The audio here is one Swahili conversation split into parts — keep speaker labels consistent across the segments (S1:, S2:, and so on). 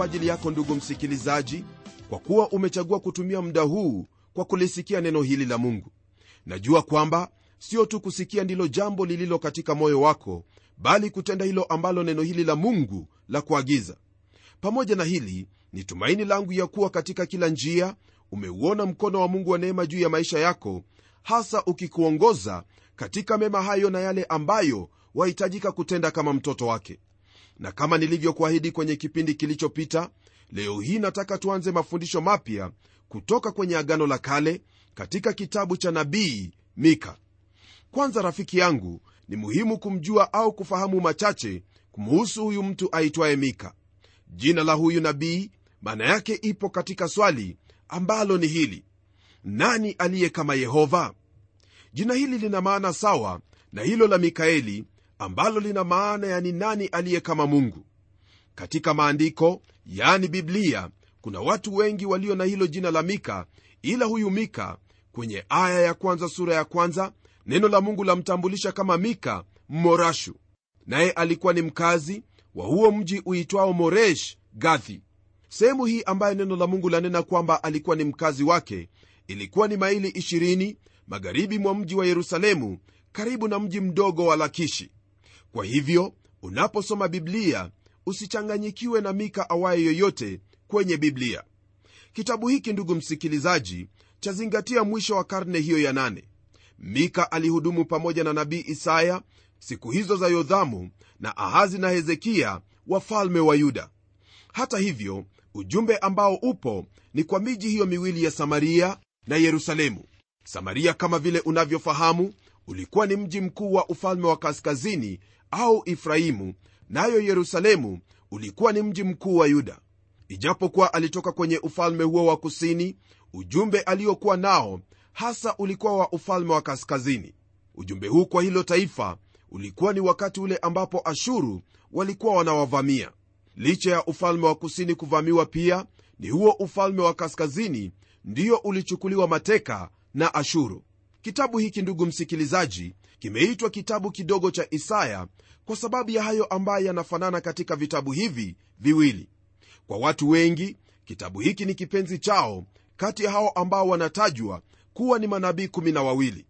S1: kwa ajili yako ndugu msikilizaji kwa kuwa umechagua kutumia muda huu kwa kulisikia neno hili la mungu. Najua kwamba sio tu kusikia ndilo jambo lililo katika moyo wako bali kutenda hilo ambalo neno hili la mungu la kuagiza. Pamoja na hili ni tumaini langu ya kuwa katika kila njia umeuona mkono wa mungu wa neema juu ya maisha yako hasa ukikuongoza katika mema hayo na yale ambayo wahitajika kutenda kama mtoto wake na kama nilivyokuahidi kwenye kipindi kilichopita leo hii nataka tuanze mafundisho mapya kutoka kwenye agano la kale katika kitabu cha nabii mika. Kwanza rafiki yangu ni muhimu kumjua au kufahamu machache kumhusu huyu mtu aitwaye mika. Jina la huyu nabii maana yake ipo katika swali ambalo ni hili. Nani aliye kama yehova? Jina hili lina maana sawa na hilo la mikaeli ambalo lina maana ya ni nani aliye kama mungu. Katika maandiko yani biblia kuna watu wengi walio na hilo jina la mika ila huyu mika kwenye aya ya kwanza sura ya kwanza neno la mungu lamtambulisha kama mika mmorashu. Naye alikuwa ni mkazi wa huo mji uitwao moresh gathi. Sehemu hii ambayo neno la mungu lanena kwamba alikuwa ni mkazi wake ilikuwa ni maili 20 magharibi mwa mji wa yerusalemu karibu na mji mdogo wa lakishi kwa hivyo unaposoma biblia usichanganyikiwe na mika awaye yoyote kwenye biblia. Kitabu hiki ndugu msikilizaji chazingatia mwisho wa karne hiyo ya nane. Mika alihudumu pamoja na nabii isaya siku hizo za yodhamu na ahazi na hezekia wafalme wa yuda. Hata hivyo ujumbe ambao upo ni kwa miji hiyo miwili ya samaria na yerusalemu. Samaria kama vile unavyofahamu ulikuwa ni mji mkuu wa ufalme wa kaskazini au ifrahimu nayo yerusalemu ulikuwa ni mji mkuu wa yuda. Ijapokuwa alitoka kwenye ufalme huo wa kusini ujumbe aliokuwa nao hasa ulikuwa wa ufalme wa kaskazini. Ujumbe huu kwa hilo taifa ulikuwa ni wakati ule ambapo ashuru walikuwa wanawavamia. Licha ya ufalme wa kusini kuvamiwa pia ni huo ufalme wa kaskazini ndiyo ulichukuliwa mateka na ashuru. Kitabu hiki ndugu msikilizaji kimeitwa kitabu kidogo cha isaya kwa sababu ya hayo ambayo yanafanana katika vitabu hivi viwili. Kwa watu wengi kitabu hiki ni kipenzi chao kati ya hao ambao wanatajwa kuwa ni manabii kumi na wawili.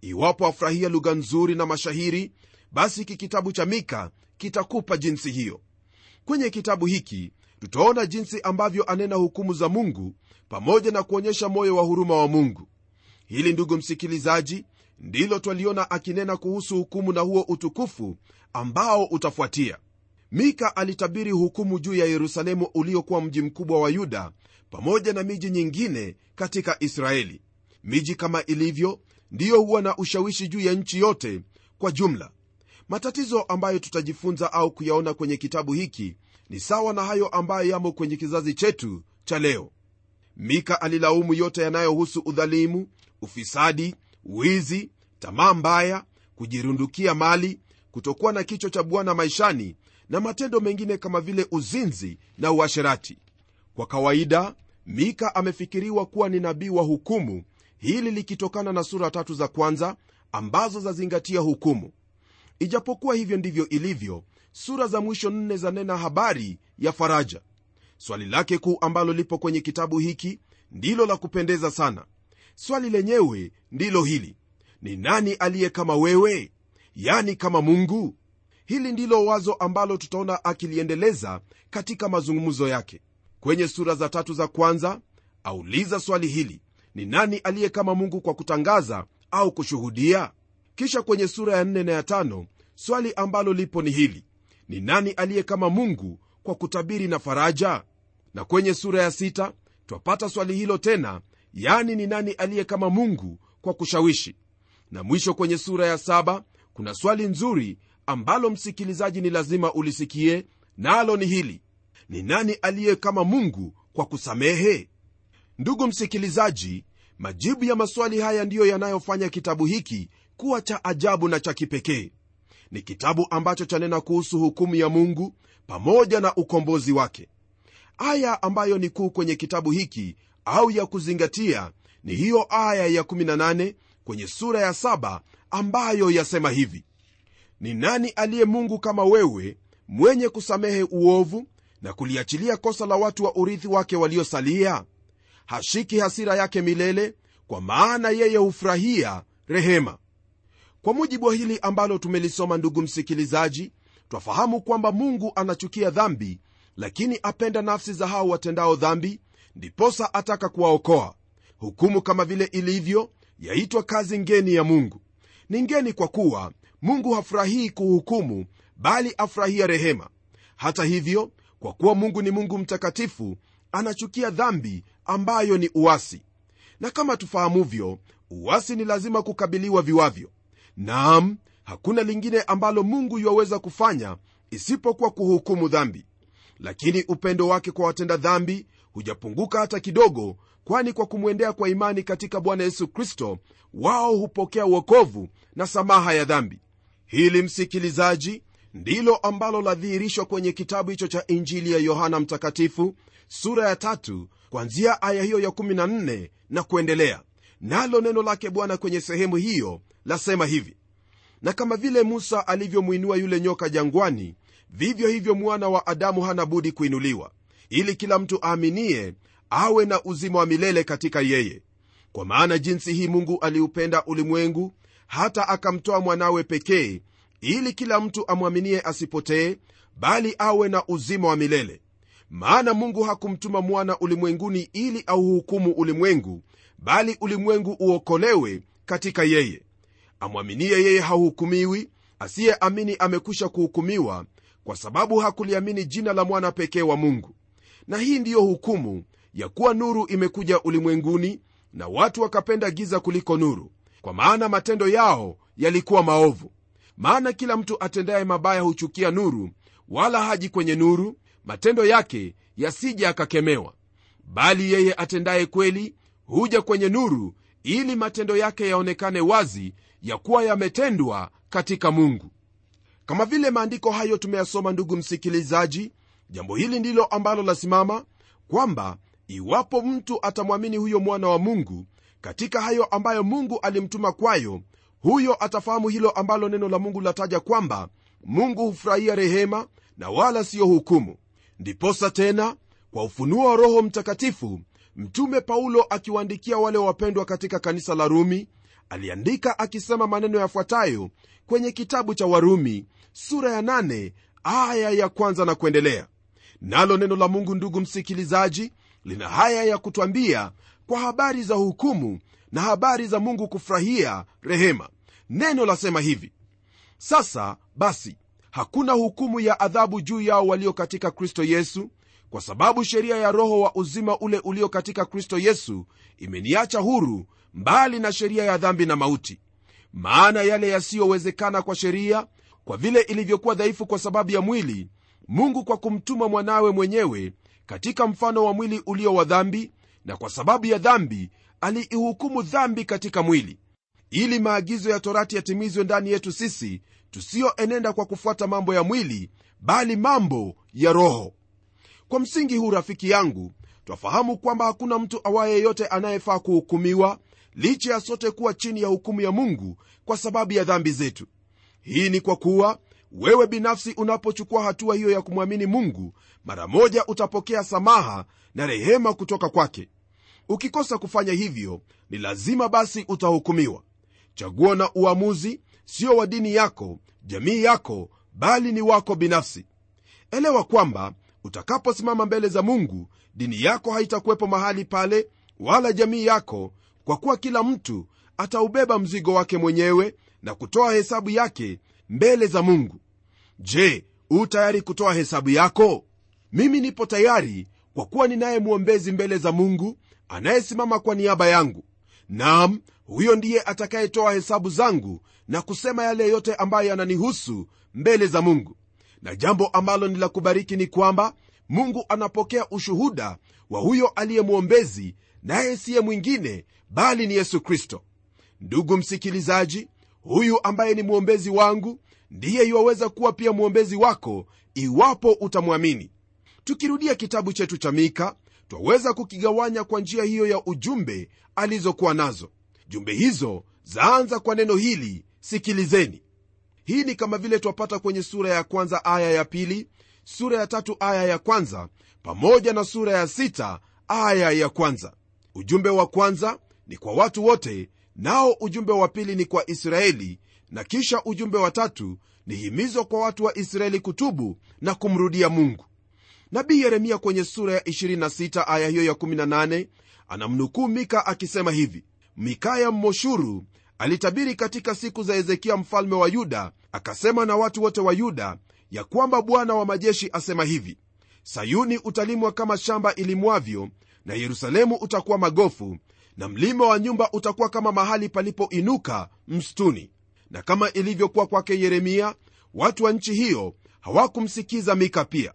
S1: Iwapo afurahia lugha nzuri na mashahiri basi hiki kitabu cha mika kitakupa jinsi hiyo. Kwenye kitabu hiki tutaona jinsi ambavyo anena hukumu za mungu pamoja na kuonyesha moyo wa huruma wa mungu. Hili ndugu msikilizaji ndilo twaliona akinena kuhusu hukumu na huo utukufu ambao utafuatia. Mika alitabiri hukumu juu ya yerusalemu uliokuwa mji mkubwa wa yuda pamoja na miji nyingine katika israeli. Miji kama ilivyo ndiyo huwa na ushawishi juu ya nchi yote kwa jumla. Matatizo ambayo tutajifunza au kuyaona kwenye kitabu hiki ni sawa na hayo ambayo yamo kwenye kizazi chetu cha leo. Mika alilaumu yote yanayohusu udhalimu ufisadi wizi tamaa mbaya kujirundukia mali kutokuwa na kichwa cha bwana maishani na matendo mengine kama vile uzinzi na uasherati. Kwa kawaida mika amefikiriwa kuwa ni nabii wa hukumu hili likitokana na sura tatu za kwanza ambazo zazingatia hukumu. Ijapokuwa hivyo ndivyo ilivyo sura za mwisho nne zanena habari ya faraja. Swali lake kuu ambalo lipo kwenye kitabu hiki ndilo la kupendeza sana. Swali lenyewe ndilo hili. Ni nani aliye kama wewe? Yani kama mungu? Hili ndilo wazo ambalo tutaona akiliendeleza katika mazungumzo yake. Kwenye sura za tatu za kwanza auliza swali hili. Ni nani aliye kama mungu kwa kutangaza au kushuhudia? Kisha kwenye sura ya nne na ya tano swali ambalo lipo ni hili. Ni nani aliye kama mungu kwa kutabiri na faraja? Na kwenye sura ya sita twapata swali hilo tena. Yani ni nani aliye kama mungu kwa kushawishi. Na mwisho kwenye sura ya saba kuna swali nzuri ambalo msikilizaji ni lazima ulisikie nalo na ni hili. Ni nani aliye kama mungu kwa kusamehe? Ndugu msikilizaji majibu ya maswali haya ndiyo yanayofanya kitabu hiki kuwa cha ajabu na cha kipekee. Ni kitabu ambacho chanena kuhusu hukumu ya mungu pamoja na ukombozi wake. Aya ambayo ni kuu kwenye kitabu hiki au ya kuzingatia ni hiyo aya ya 18 kwenye sura ya 7 ambayo yasema hivi. Ni nani aliye mungu kama wewe mwenye kusamehe uovu na kuliachilia kosa la watu wa urithi wake waliosalia? Hashiki hasira yake milele kwa maana yeye hufurahia rehema. Kwa mujibu wa hili ambalo tumelisoma ndugu msikilizaji twafahamu kwamba mungu anachukia dhambi lakini apenda nafsi za hao watendao dhambi ndiposa ataka kuwaokoa hukumu kama vile ilivyo yaitwa kazi ngeni ya mungu. Ni ngeni kwa kuwa mungu hafurahii kuhukumu bali afurahia rehema. Hata hivyo kwa kuwa mungu ni mungu mtakatifu anachukia dhambi ambayo ni uasi. Na kama tufahamuvyo uasi ni lazima kukabiliwa viwavyo. Naam hakuna lingine ambalo mungu yuwaweza kufanya isipokuwa kuhukumu dhambi. Lakini upendo wake kwa watenda dhambi hujapunguka hata kidogo kwani kwa kumwendea kwa imani katika bwana yesu kristo wao hupokea uokovu na samaha ya dhambi. Hili msikilizaji ndilo ambalo ladhihirishwa kwenye kitabu hicho cha injili ya yohana mtakatifu sura ya tatu kwanzia aya hiyo ya 14 na kuendelea. Nalo neno lake bwana kwenye sehemu hiyo lasema hivi. Na kama vile musa alivyomwinua yule nyoka jangwani vivyo hivyo mwana wa adamu hana budi kuinuliwa ili kila mtu aaminie awe na uzima wa milele katika yeye. Kwa maana jinsi hii mungu aliupenda ulimwengu hata akamtoa mwanawe pekee ili kila mtu amwaminie asipotee bali awe na uzima wa milele. Maana mungu hakumtuma mwana ulimwenguni ili auhukumu ulimwengu bali ulimwengu uokolewe katika yeye. Amwaminie yeye hahukumiwi asiyeamini amekwisha kuhukumiwa kwa sababu hakuliamini jina la mwana pekee wa mungu. Na hii ndiyo hukumu ya kuwa nuru imekuja ulimwenguni na watu wakapenda giza kuliko nuru. Kwa maana matendo yao yalikuwa maovu. Maana kila mtu atendaye mabaya huchukia nuru wala haji kwenye nuru matendo yake yasije akakemewa. Bali yeye atendaye kweli huja kwenye nuru ili matendo yake yaonekane wazi ya kuwa yametendwa katika mungu. Kama vile maandiko hayo tumeyasoma ndugu msikilizaji jambo hili ndilo ambalo lasimama kwamba iwapo mtu atamwamini huyo mwana wa mungu katika hayo ambayo mungu alimtuma kwayo huyo atafahamu hilo ambalo neno la mungu lataja kwamba mungu hufurahia rehema na wala siyo hukumu. Ndiposa tena kwa ufunuo wa roho mtakatifu mtume paulo akiwaandikia wale wapendwa katika kanisa la rumi aliandika akisema maneno yafuatayo kwenye kitabu cha warumi sura ya 8 aya ya kwanza na kuendelea. Nalo neno la mungu ndugu msikilizaji lina haya ya kutwambia kwa habari za hukumu na habari za mungu kufurahia rehema. Neno lasema hivi sasa basi hakuna hukumu ya adhabu juu yao walio katika kristo yesu? Kwa sababu sheria ya roho wa uzima ule ulio katika kristo yesu imeniacha huru mbali na sheria ya dhambi na mauti. Maana yale yasiyowezekana kwa sheria kwa vile ilivyokuwa dhaifu kwa sababu ya mwili mungu kwa kumtuma mwanawe mwenyewe katika mfano wa mwili ulio wa dhambi na kwa sababu ya dhambi aliihukumu dhambi katika mwili. Ili maagizo ya torati yatimizwe ndani yetu sisi tusiyoenenda kwa kufuata mambo ya mwili bali mambo ya roho. Kwa msingi huu rafiki yangu twafahamu kwamba hakuna mtu awaye yeyote anayefaa kuhukumiwa licha ya sote kuwa chini ya hukumu ya mungu kwa sababu ya dhambi zetu. Hii ni kwa kuwa wewe binafsi unapochukua hatua hiyo ya kumwamini mungu mara moja utapokea samaha na rehema kutoka kwake. Ukikosa kufanya hivyo ni lazima basi utahukumiwa. Chaguo na uamuzi sio wa dini yako jamii yako bali ni wako binafsi. Elewa kwamba utakaposimama mbele za mungu dini yako haitakuwepo mahali pale wala jamii yako kwa kuwa kila mtu ataubeba mzigo wake mwenyewe na kutoa hesabu yake mbele za mungu. Je u tayari kutoa hesabu yako? Mimi nipo tayari kwa kuwa ninaye mwombezi mbele za mungu anayesimama kwa niaba yangu. Nam huyo ndiye atakayetoa hesabu zangu na kusema yale yote ambayo yananihusu mbele za mungu. Na jambo ambalo ni la kubariki ni kwamba mungu anapokea ushuhuda wa huyo aliye mwombezi naye siye mwingine bali ni yesu kristo. Ndugu msikilizaji huyu ambaye ni mwombezi wangu ndiye iwaweza kuwa pia mwombezi wako iwapo utamwamini. Tukirudia kitabu chetu cha mika twaweza kukigawanya kwa njia hiyo ya ujumbe alizokuwa nazo. Jumbe hizo zaanza kwa neno hili sikilizeni. Hii ni kama vile twapata kwenye sura ya kwanza aya ya pili sura ya tatu aya ya kwanza pamoja na sura ya sita aya ya kwanza. Ujumbe wa kwanza ni kwa watu wote nao ujumbe wa pili ni kwa israeli na kisha ujumbe wa tatu ni himizo kwa watu wa israeli kutubu na kumrudia mungu. Nabii yeremia kwenye sura ya 26 aya hiyo ya 18 anamnukuu mika akisema hivi mikaya mmoshuru alitabiri katika siku za hezekia mfalme wa yuda akasema na watu wote wa yuda ya kwamba bwana wa majeshi asema hivi sayuni utalimwa kama shamba ilimwavyo na yerusalemu utakuwa magofu na mlima wa nyumba utakuwa kama mahali palipoinuka mstuni na kama ilivyokuwa kwake yeremia watu wa nchi hiyo hawakumsikiza mika pia.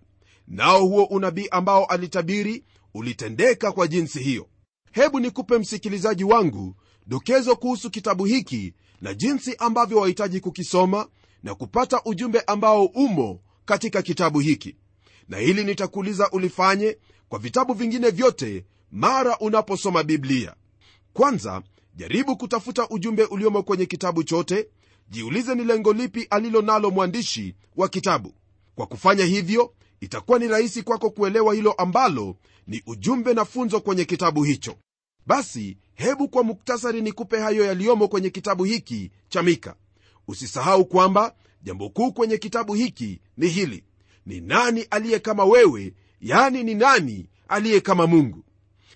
S1: Nao huo unabii ambao alitabiri ulitendeka kwa jinsi hiyo. Hebu nikupe msikilizaji wangu dokezo kuhusu kitabu hiki na jinsi ambavyo wahitaji kukisoma na kupata ujumbe ambao umo katika kitabu hiki. Na hili nitakuuliza ulifanye kwa vitabu vingine vyote mara unaposoma biblia kwanza jaribu kutafuta ujumbe uliomo kwenye kitabu chote. Jiulize ni lengo lipi alilo nalo mwandishi wa kitabu. Kwa kufanya hivyo itakuwa ni rahisi kwako kuelewa hilo ambalo ni ujumbe na funzo kwenye kitabu hicho. Basi hebu kwa muktasari nikupe hayo yaliyomo kwenye kitabu hiki cha mika. Usisahau kwamba jambo kuu kwenye kitabu hiki ni hili. Ni nani aliye kama wewe? Yani ni nani aliye kama mungu?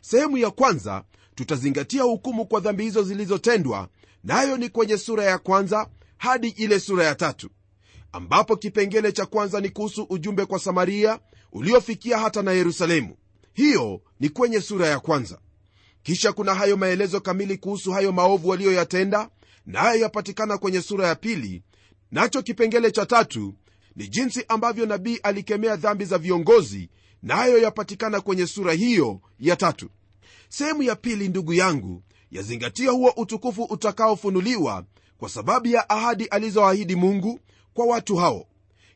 S1: Sehemu ya kwanza tutazingatia hukumu kwa dhambi hizo zilizotendwa nayo ni kwenye sura ya kwanza hadi ile sura ya tatu ambapo kipengele cha kwanza ni kuhusu ujumbe kwa samaria uliofikia hata na yerusalemu. Hiyo ni kwenye sura ya kwanza. Kisha kuna hayo maelezo kamili kuhusu hayo maovu waliyoyatenda nayo yapatikana kwenye sura ya pili. Nacho kipengele cha tatu ni jinsi ambavyo nabii alikemea dhambi za viongozi nayo na yapatikana kwenye sura hiyo ya tatu sehemu ya pili ndugu yangu yazingatia huo utukufu utakaofunuliwa kwa sababu ya ahadi alizoahidi mungu kwa watu hao.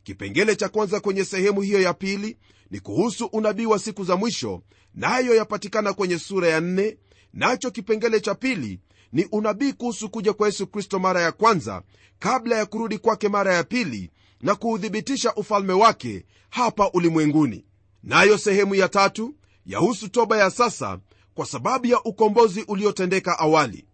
S1: Kipengele cha kwanza kwenye sehemu hiyo ya pili ni kuhusu unabii wa siku za mwisho nayo na yapatikana kwenye sura ya nne. Nacho kipengele cha pili ni unabii kuhusu kuja kwa yesu kristo mara ya kwanza kabla ya kurudi kwake mara ya pili na kuuthibitisha ufalme wake hapa ulimwenguni. Nayo sehemu ya tatu yahusu toba ya sasa kwa sababu ya ukombozi uliotendeka awali.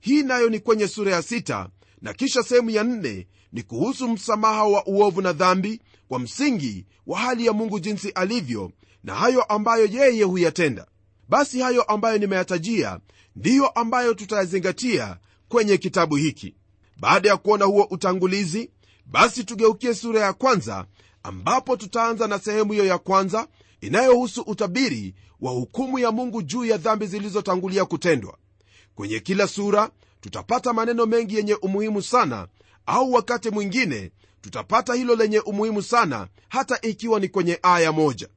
S1: Hii nayo ni kwenye sura ya sita na kisha sehemu ya nne ni kuhusu msamaha wa uovu na dhambi kwa msingi wa hali ya mungu jinsi alivyo na hayo ambayo yeye huyatenda. Basi hayo ambayo nimeyatajia ndiyo ambayo tutayazingatia kwenye kitabu hiki. Baada ya kuona huo utangulizi basi tugeukie sura ya kwanza ambapo tutaanza na sehemu hiyo ya kwanza inayohusu utabiri wa hukumu ya mungu juu ya dhambi zilizotangulia kutendwa. Kwenye kila sura tutapata maneno mengi yenye umuhimu sana au wakati mwingine tutapata hilo lenye umuhimu sana hata ikiwa ni kwenye aya moja.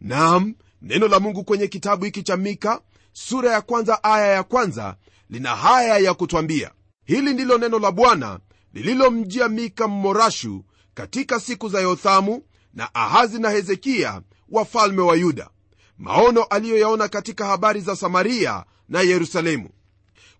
S1: Nam neno la mungu kwenye kitabu hiki cha mika sura ya kwanza aya ya kwanza lina haya ya kutwambia. Hili ndilo neno la bwana lililomjia mika mmorashu katika siku za yothamu na ahazi na hezekiya wafalme wa yuda maono aliyoyaona katika habari za samaria na yerusalemu.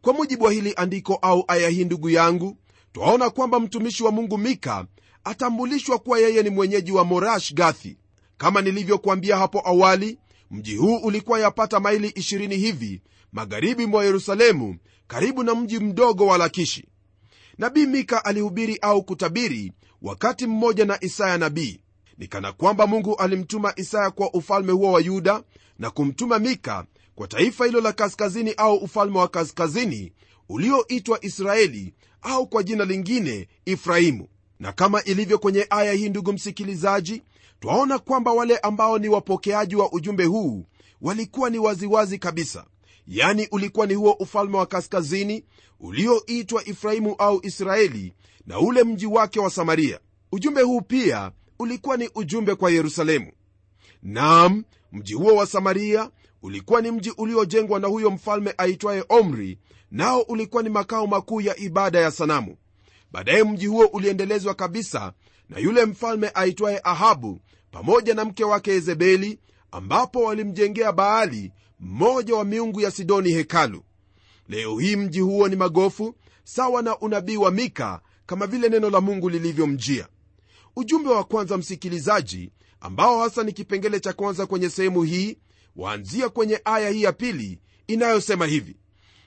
S1: Kwa mujibu wa hili andiko au aya hii ndugu yangu twaona kwamba mtumishi wa mungu mika atambulishwa kuwa yeye ni mwenyeji wa morash gathi kama nilivyokuambia hapo awali mji huu ulikuwa yapata maili 20 hivi magharibi mwa yerusalemu karibu na mji mdogo wa lakishi. Nabii mika alihubiri au kutabiri wakati mmoja na isaya nabii ni kana kwamba mungu alimtuma isaya kwa ufalme huo wa yuda na kumtuma mika kwa taifa hilo la kaskazini au ufalme wa kaskazini ulioitwa israeli au kwa jina lingine ifraimu na kama ilivyo kwenye aya hii ndugu msikilizaji twaona kwamba wale ambao ni wapokeaji wa ujumbe huu walikuwa ni waziwazi kabisa. Yani ulikuwa ni huo ufalme wa kaskazini ulioitwa ifrahimu au israeli na ule mji wake wa samaria. Ujumbe huu pia ulikuwa ni ujumbe kwa yerusalemu. Nam mji huo wa samaria ulikuwa ni mji uliojengwa na huyo mfalme aitwaye omri nao ulikuwa ni makao makuu ya ibada ya sanamu. Baadaye mji huo uliendelezwa kabisa na yule mfalme aitwaye ahabu pamoja na mke wake yezebeli ambapo walimjengea baali mmoja wa miungu ya sidoni hekalu. Leo hii mji huo ni magofu sawa na unabii wa mika kama vile neno la mungu lilivyomjia ujumbe wa kwanza msikilizaji ambao hasa ni kipengele cha kwanza kwenye sehemu hii waanzia kwenye aya hii ya pili inayosema hivi.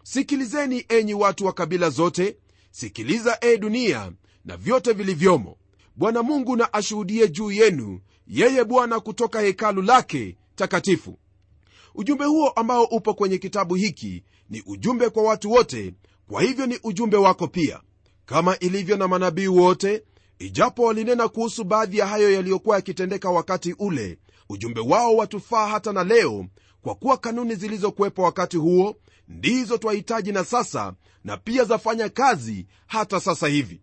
S1: Sikilizeni enyi watu wa kabila zote sikiliza e dunia na vyote vilivyomo. Bwana mungu na ashuhudie juu yenu yeye bwana kutoka hekalu lake takatifu. Ujumbe huo ambao upo kwenye kitabu hiki ni ujumbe kwa watu wote kwa hivyo ni ujumbe wako pia. Kama ilivyo na manabii wote ijapo walinena kuhusu baadhi ya hayo yaliyokuwa yakitendeka wakati ule ujumbe wao watufaa hata na leo kwa kuwa kanuni zilizokuwepo wakati huo ndizo twahitaji na sasa na pia zafanya kazi hata sasa hivi.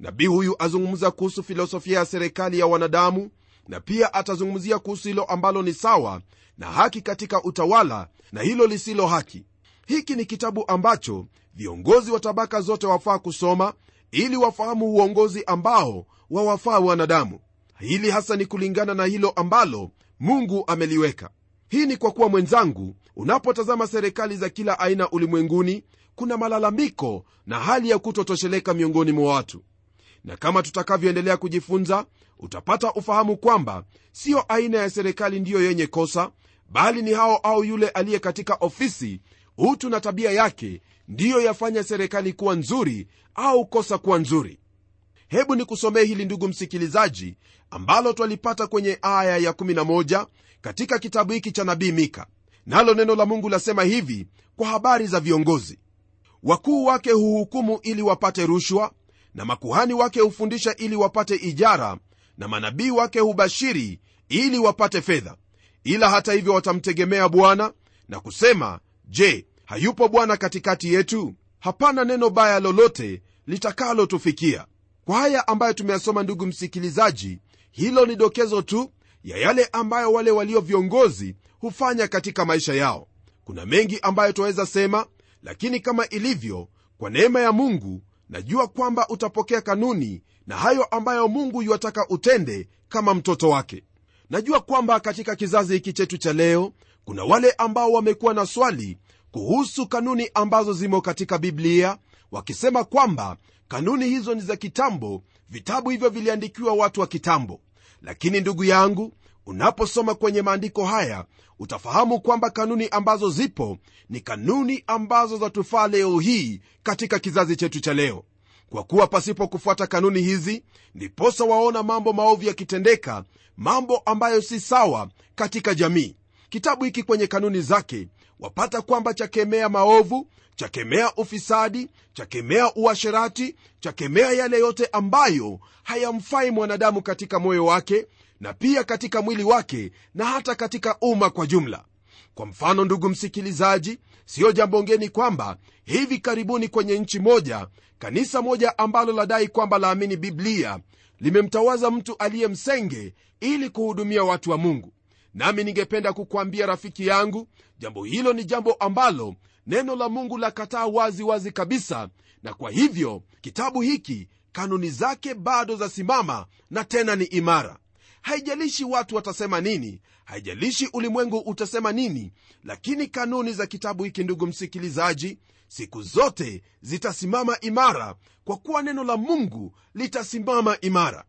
S1: Nabii huyu azungumza kuhusu filosofia ya serikali ya wanadamu na pia atazungumzia kuhusu hilo ambalo ni sawa na haki katika utawala na hilo lisilo haki. Hiki ni kitabu ambacho viongozi wa tabaka zote wafaa kusoma ili wafahamu uongozi ambao wawafaa wanadamu. Hili hasa ni kulingana na hilo ambalo mungu ameliweka. Hii ni kwa kuwa mwenzangu unapotazama serikali za kila aina ulimwenguni kuna malalamiko na hali ya kutotosheleka miongoni mwa watu. Na kama tutakavyoendelea kujifunza utapata ufahamu kwamba siyo aina ya serikali ndiyo yenye kosa bali ni hao au yule aliye katika ofisi utu na tabia yake ndiyo yafanya serikali kuwa nzuri au kosa kuwa nzuri. Hebu nikusomee hili ndugu msikilizaji ambalo twalipata kwenye aya ya11 katika kitabu hiki cha nabii mika. Nalo neno la mungu lasema hivi kwa habari za viongozi. Wakuu wake huhukumu ili wapate rushwa na makuhani wake hufundisha ili wapate ijara na manabii wake hubashiri ili wapate fedha. Ila hata hivyo watamtegemea bwana na kusema je hayupo bwana katikati yetu? Hapana neno baya lolote litakalotufikia. Kwa haya ambayo tumeyasoma ndugu msikilizaji hilo ni dokezo tu ya yale ambayo wale walio viongozi hufanya katika maisha yao. Kuna mengi ambayo twaweza sema lakini kama ilivyo kwa neema ya mungu najua kwamba utapokea kanuni na hayo ambayo mungu yuwataka utende kama mtoto wake. Najua kwamba katika kizazi hiki chetu cha leo kuna wale ambao wamekuwa na swali kuhusu kanuni ambazo zimo katika biblia wakisema kwamba kanuni hizo ni za kitambo vitabu hivyo viliandikiwa watu wa kitambo. Lakini ndugu yangu unaposoma kwenye maandiko haya utafahamu kwamba kanuni ambazo zipo ni kanuni ambazo zatufaa leo hii katika kizazi chetu cha leo. Kwa kuwa pasipo kufuata kanuni hizi ndiposa waona mambo maovu yakitendeka mambo ambayo si sawa katika jamii. Kitabu hiki kwenye kanuni zake wapata kwamba chakemea maovu chakemea ufisadi chakemea uasherati chakemea yale yote ambayo hayamfai mwanadamu katika moyo wake na pia katika mwili wake na hata katika umma kwa jumla. Kwa mfano ndugu msikilizaji siyo jambo ngeni kwamba hivi karibuni kwenye nchi moja kanisa moja ambalo ladai kwamba laamini biblia limemtawaza mtu aliye msenge ili kuhudumia watu wa mungu nami ningependa kukwambia rafiki yangu jambo hilo ni jambo ambalo neno la mungu lakataa wazi wazi kabisa na kwa hivyo kitabu hiki kanuni zake bado zasimama na tena ni imara. Haijalishi watu watasema nini haijalishi ulimwengu utasema nini lakini kanuni za kitabu hiki ndugu msikilizaji siku zote zitasimama imara kwa kuwa neno la mungu litasimama imara.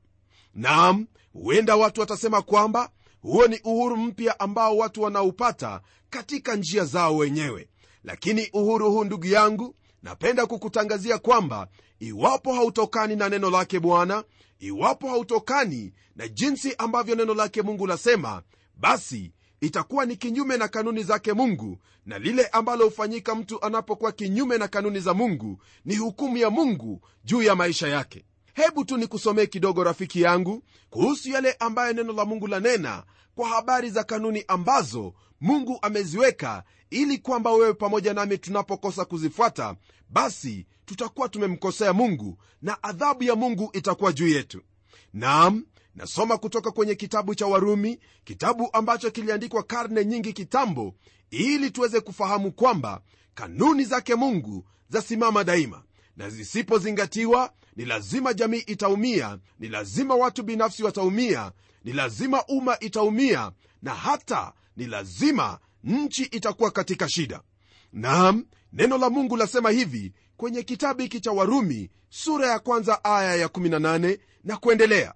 S1: Naam huenda watu watasema kwamba huo ni uhuru mpya ambao watu wanaupata katika njia zao wenyewe. Lakini uhuru huu ndugu yangu napenda kukutangazia kwamba iwapo hautokani na neno lake bwana iwapo hautokani na jinsi ambavyo neno lake mungu lasema basi itakuwa ni kinyume na kanuni zake mungu na lile ambalo hufanyika mtu anapokuwa kinyume na kanuni za mungu ni hukumu ya mungu juu ya maisha yake hebu tu nikusomee kidogo rafiki yangu kuhusu yale ambayo neno la mungu lanena kwa habari za kanuni ambazo mungu ameziweka ili kwamba wewe pamoja nami tunapokosa kuzifuata basi tutakuwa tumemkosea mungu na adhabu ya mungu itakuwa juu yetu. Naam nasoma kutoka kwenye kitabu cha warumi kitabu ambacho kiliandikwa karne nyingi kitambo ili tuweze kufahamu kwamba kanuni zake mungu zasimama daima na zisipozingatiwa ni lazima jamii itaumia ni lazima watu binafsi wataumia ni lazima umma itaumia na hata ni lazima nchi itakuwa katika shida. Naam neno la mungu lasema hivi kwenye kitabu hiki cha warumi sura ya kwanza aya ya 18 na kuendelea.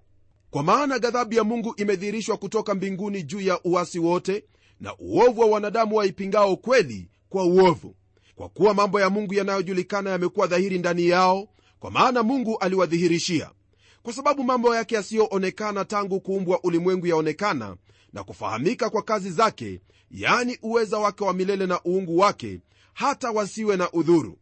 S1: Kwa maana ghadhabu ya mungu imedhihirishwa kutoka mbinguni juu ya uasi wote na uovu wa wanadamu waipingao kweli kwa uovu kwa kuwa mambo ya mungu yanayojulikana yamekuwa dhahiri ndani yao kwa maana mungu aliwadhihirishia. Kwa sababu mambo yake yasiyoonekana tangu kuumbwa ulimwengu yaonekana na kufahamika kwa kazi zake yaani uweza wake wa milele na uungu wake hata wasiwe na udhuru.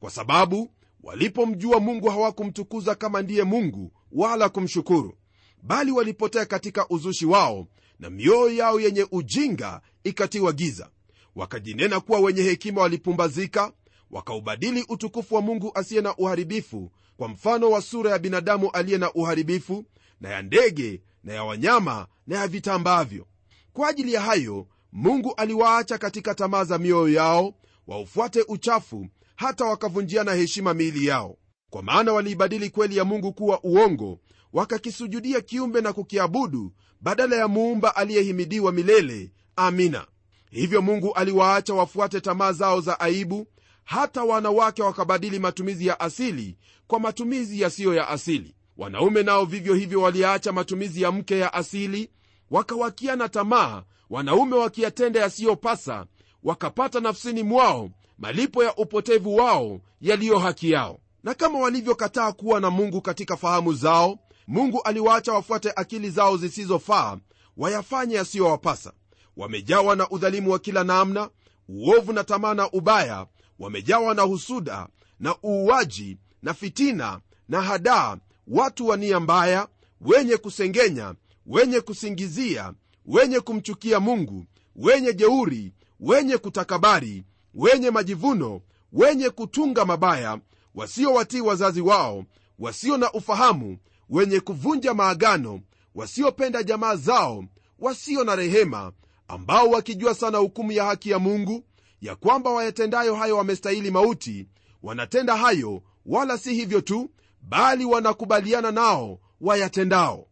S1: Kwa sababu walipomjua mungu hawakumtukuza kama ndiye mungu wala kumshukuru bali walipotea katika uzushi wao na mioyo yao yenye ujinga ikatiwa giza wakajinena kuwa wenye hekima walipumbazika wakaubadili utukufu wa mungu asiye na uharibifu kwa mfano wa sura ya binadamu aliye na uharibifu na ya ndege na ya wanyama na ya vitambavyo. Kwa ajili ya hayo mungu aliwaacha katika tamaa za mioyo yao waufuate uchafu hata wakavunjiana heshima miili yao. Kwa maana waliibadili kweli ya mungu kuwa uongo wakakisujudia kiumbe na kukiabudu badala ya muumba aliyehimidiwa milele. Amina hivyo mungu aliwaacha wafuate tamaa zao za aibu hata wanawake wakabadili matumizi ya asili kwa matumizi yasiyo ya asili. Wanaume nao vivyo hivyo waliacha matumizi ya mke ya asili wakawakiana tamaa wanaume wakiyatenda yasiyopasa wakapata nafsini mwao malipo ya upotevu wao yaliyo haki yao. Na kama walivyokataa kuwa na mungu katika fahamu zao mungu aliwaacha wafuate akili zao zisizofaa wayafanye yasiyowapasa wamejawa na udhalimu wa kila namna uovu na tamaa na ubaya wamejawa na husuda na uuaji na fitina na hadaa watu wa nia mbaya wenye kusengenya wenye kusingizia wenye kumchukia mungu wenye jeuri wenye kutakabari wenye majivuno wenye kutunga mabaya wasiowatii wazazi wao wasio na ufahamu wenye kuvunja maagano wasiopenda jamaa zao wasio na rehema ambao wakijua sana hukumu ya haki ya mungu ya kwamba wayatendayo hayo wamestahili mauti wanatenda hayo wala si hivyo tu bali wanakubaliana nao wayatendao.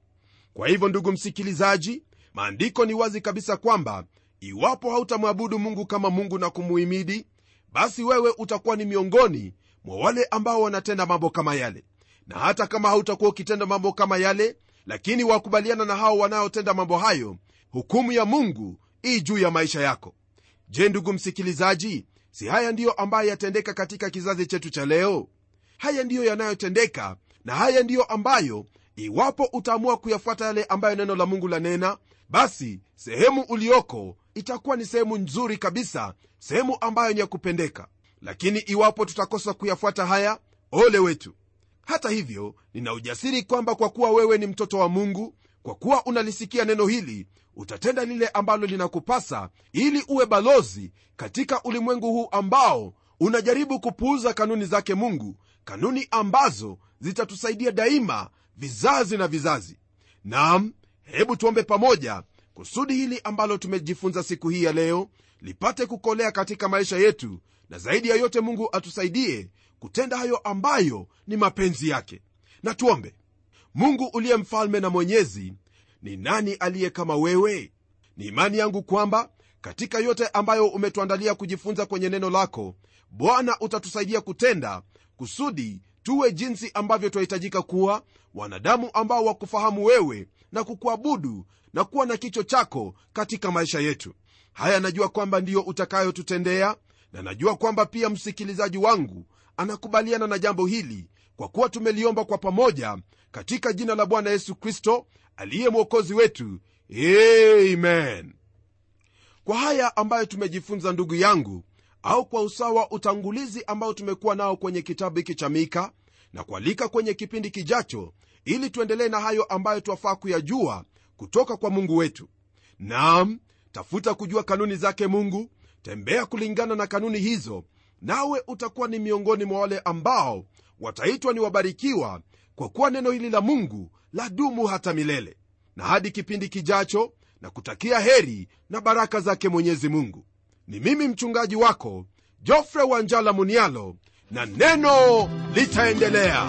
S1: Kwa hivyo ndugu msikilizaji maandiko ni wazi kabisa kwamba iwapo hautamwabudu mungu kama mungu na kumuhimidi basi wewe utakuwa ni miongoni mwa wale ambao wanatenda mambo kama yale. Na hata kama hautakuwa ukitenda mambo kama yale lakini wakubaliana na hao wanaotenda mambo hayo hukumu ya mungu ii juu ya maisha yako. Je ndugu msikilizaji si haya ndiyo ambayo yatendeka katika kizazi chetu cha leo? Haya ndiyo yanayotendeka na haya ndiyo ambayo iwapo utaamua kuyafuata yale ambayo neno la mungu lanena basi sehemu ulioko itakuwa ni sehemu nzuri kabisa sehemu ambayo ni ya kupendeka. Lakini iwapo tutakosa kuyafuata haya ole wetu. Hata hivyo nina ujasiri kwamba kwa kuwa wewe ni mtoto wa mungu kwa kuwa unalisikia neno hili utatenda lile ambalo linakupasa ili uwe balozi katika ulimwengu huu ambao unajaribu kupuuza kanuni zake mungu kanuni ambazo zitatusaidia daima vizazi na vizazi. Nam hebu tuombe pamoja kusudi hili ambalo tumejifunza siku hii ya leo lipate kukolea katika maisha yetu na zaidi ya yote mungu atusaidie kutenda hayo ambayo ni mapenzi yake. Na tuombe. Mungu uliye mfalme na mwenyezi ni nani aliye kama wewe? Ni imani yangu kwamba katika yote ambayo umetuandalia kujifunza kwenye neno lako bwana utatusaidia kutenda kusudi tuwe jinsi ambavyo twahitajika kuwa wanadamu ambao wakufahamu wewe na kukuabudu na kuwa na kicho chako katika maisha yetu. Haya najua kwamba ndiyo utakayotutendea na najua kwamba pia msikilizaji wangu anakubaliana na jambo hili kwa kuwa tumeliomba kwa pamoja katika jina la bwana yesu kristo aliye mwokozi wetu. Amen. Kwa haya ambayo tumejifunza ndugu yangu au kwa usawa utangulizi ambao tumekuwa nao kwenye kitabu hiki cha mika na kualika kwenye kipindi kijacho ili tuendelee na hayo ambayo twafaa kuyajua kutoka kwa mungu wetu. Nam tafuta kujua kanuni zake mungu tembea kulingana na kanuni hizo nawe utakuwa ni miongoni mwa wale ambao wataitwa ni wabarikiwa kwa kuwa neno hili la mungu la dumu hata milele na hadi kipindi kijacho na kutakia heri na baraka zake mwenyezi mungu. Ni mimi mchungaji wako jofre wanjala munialo na neno litaendelea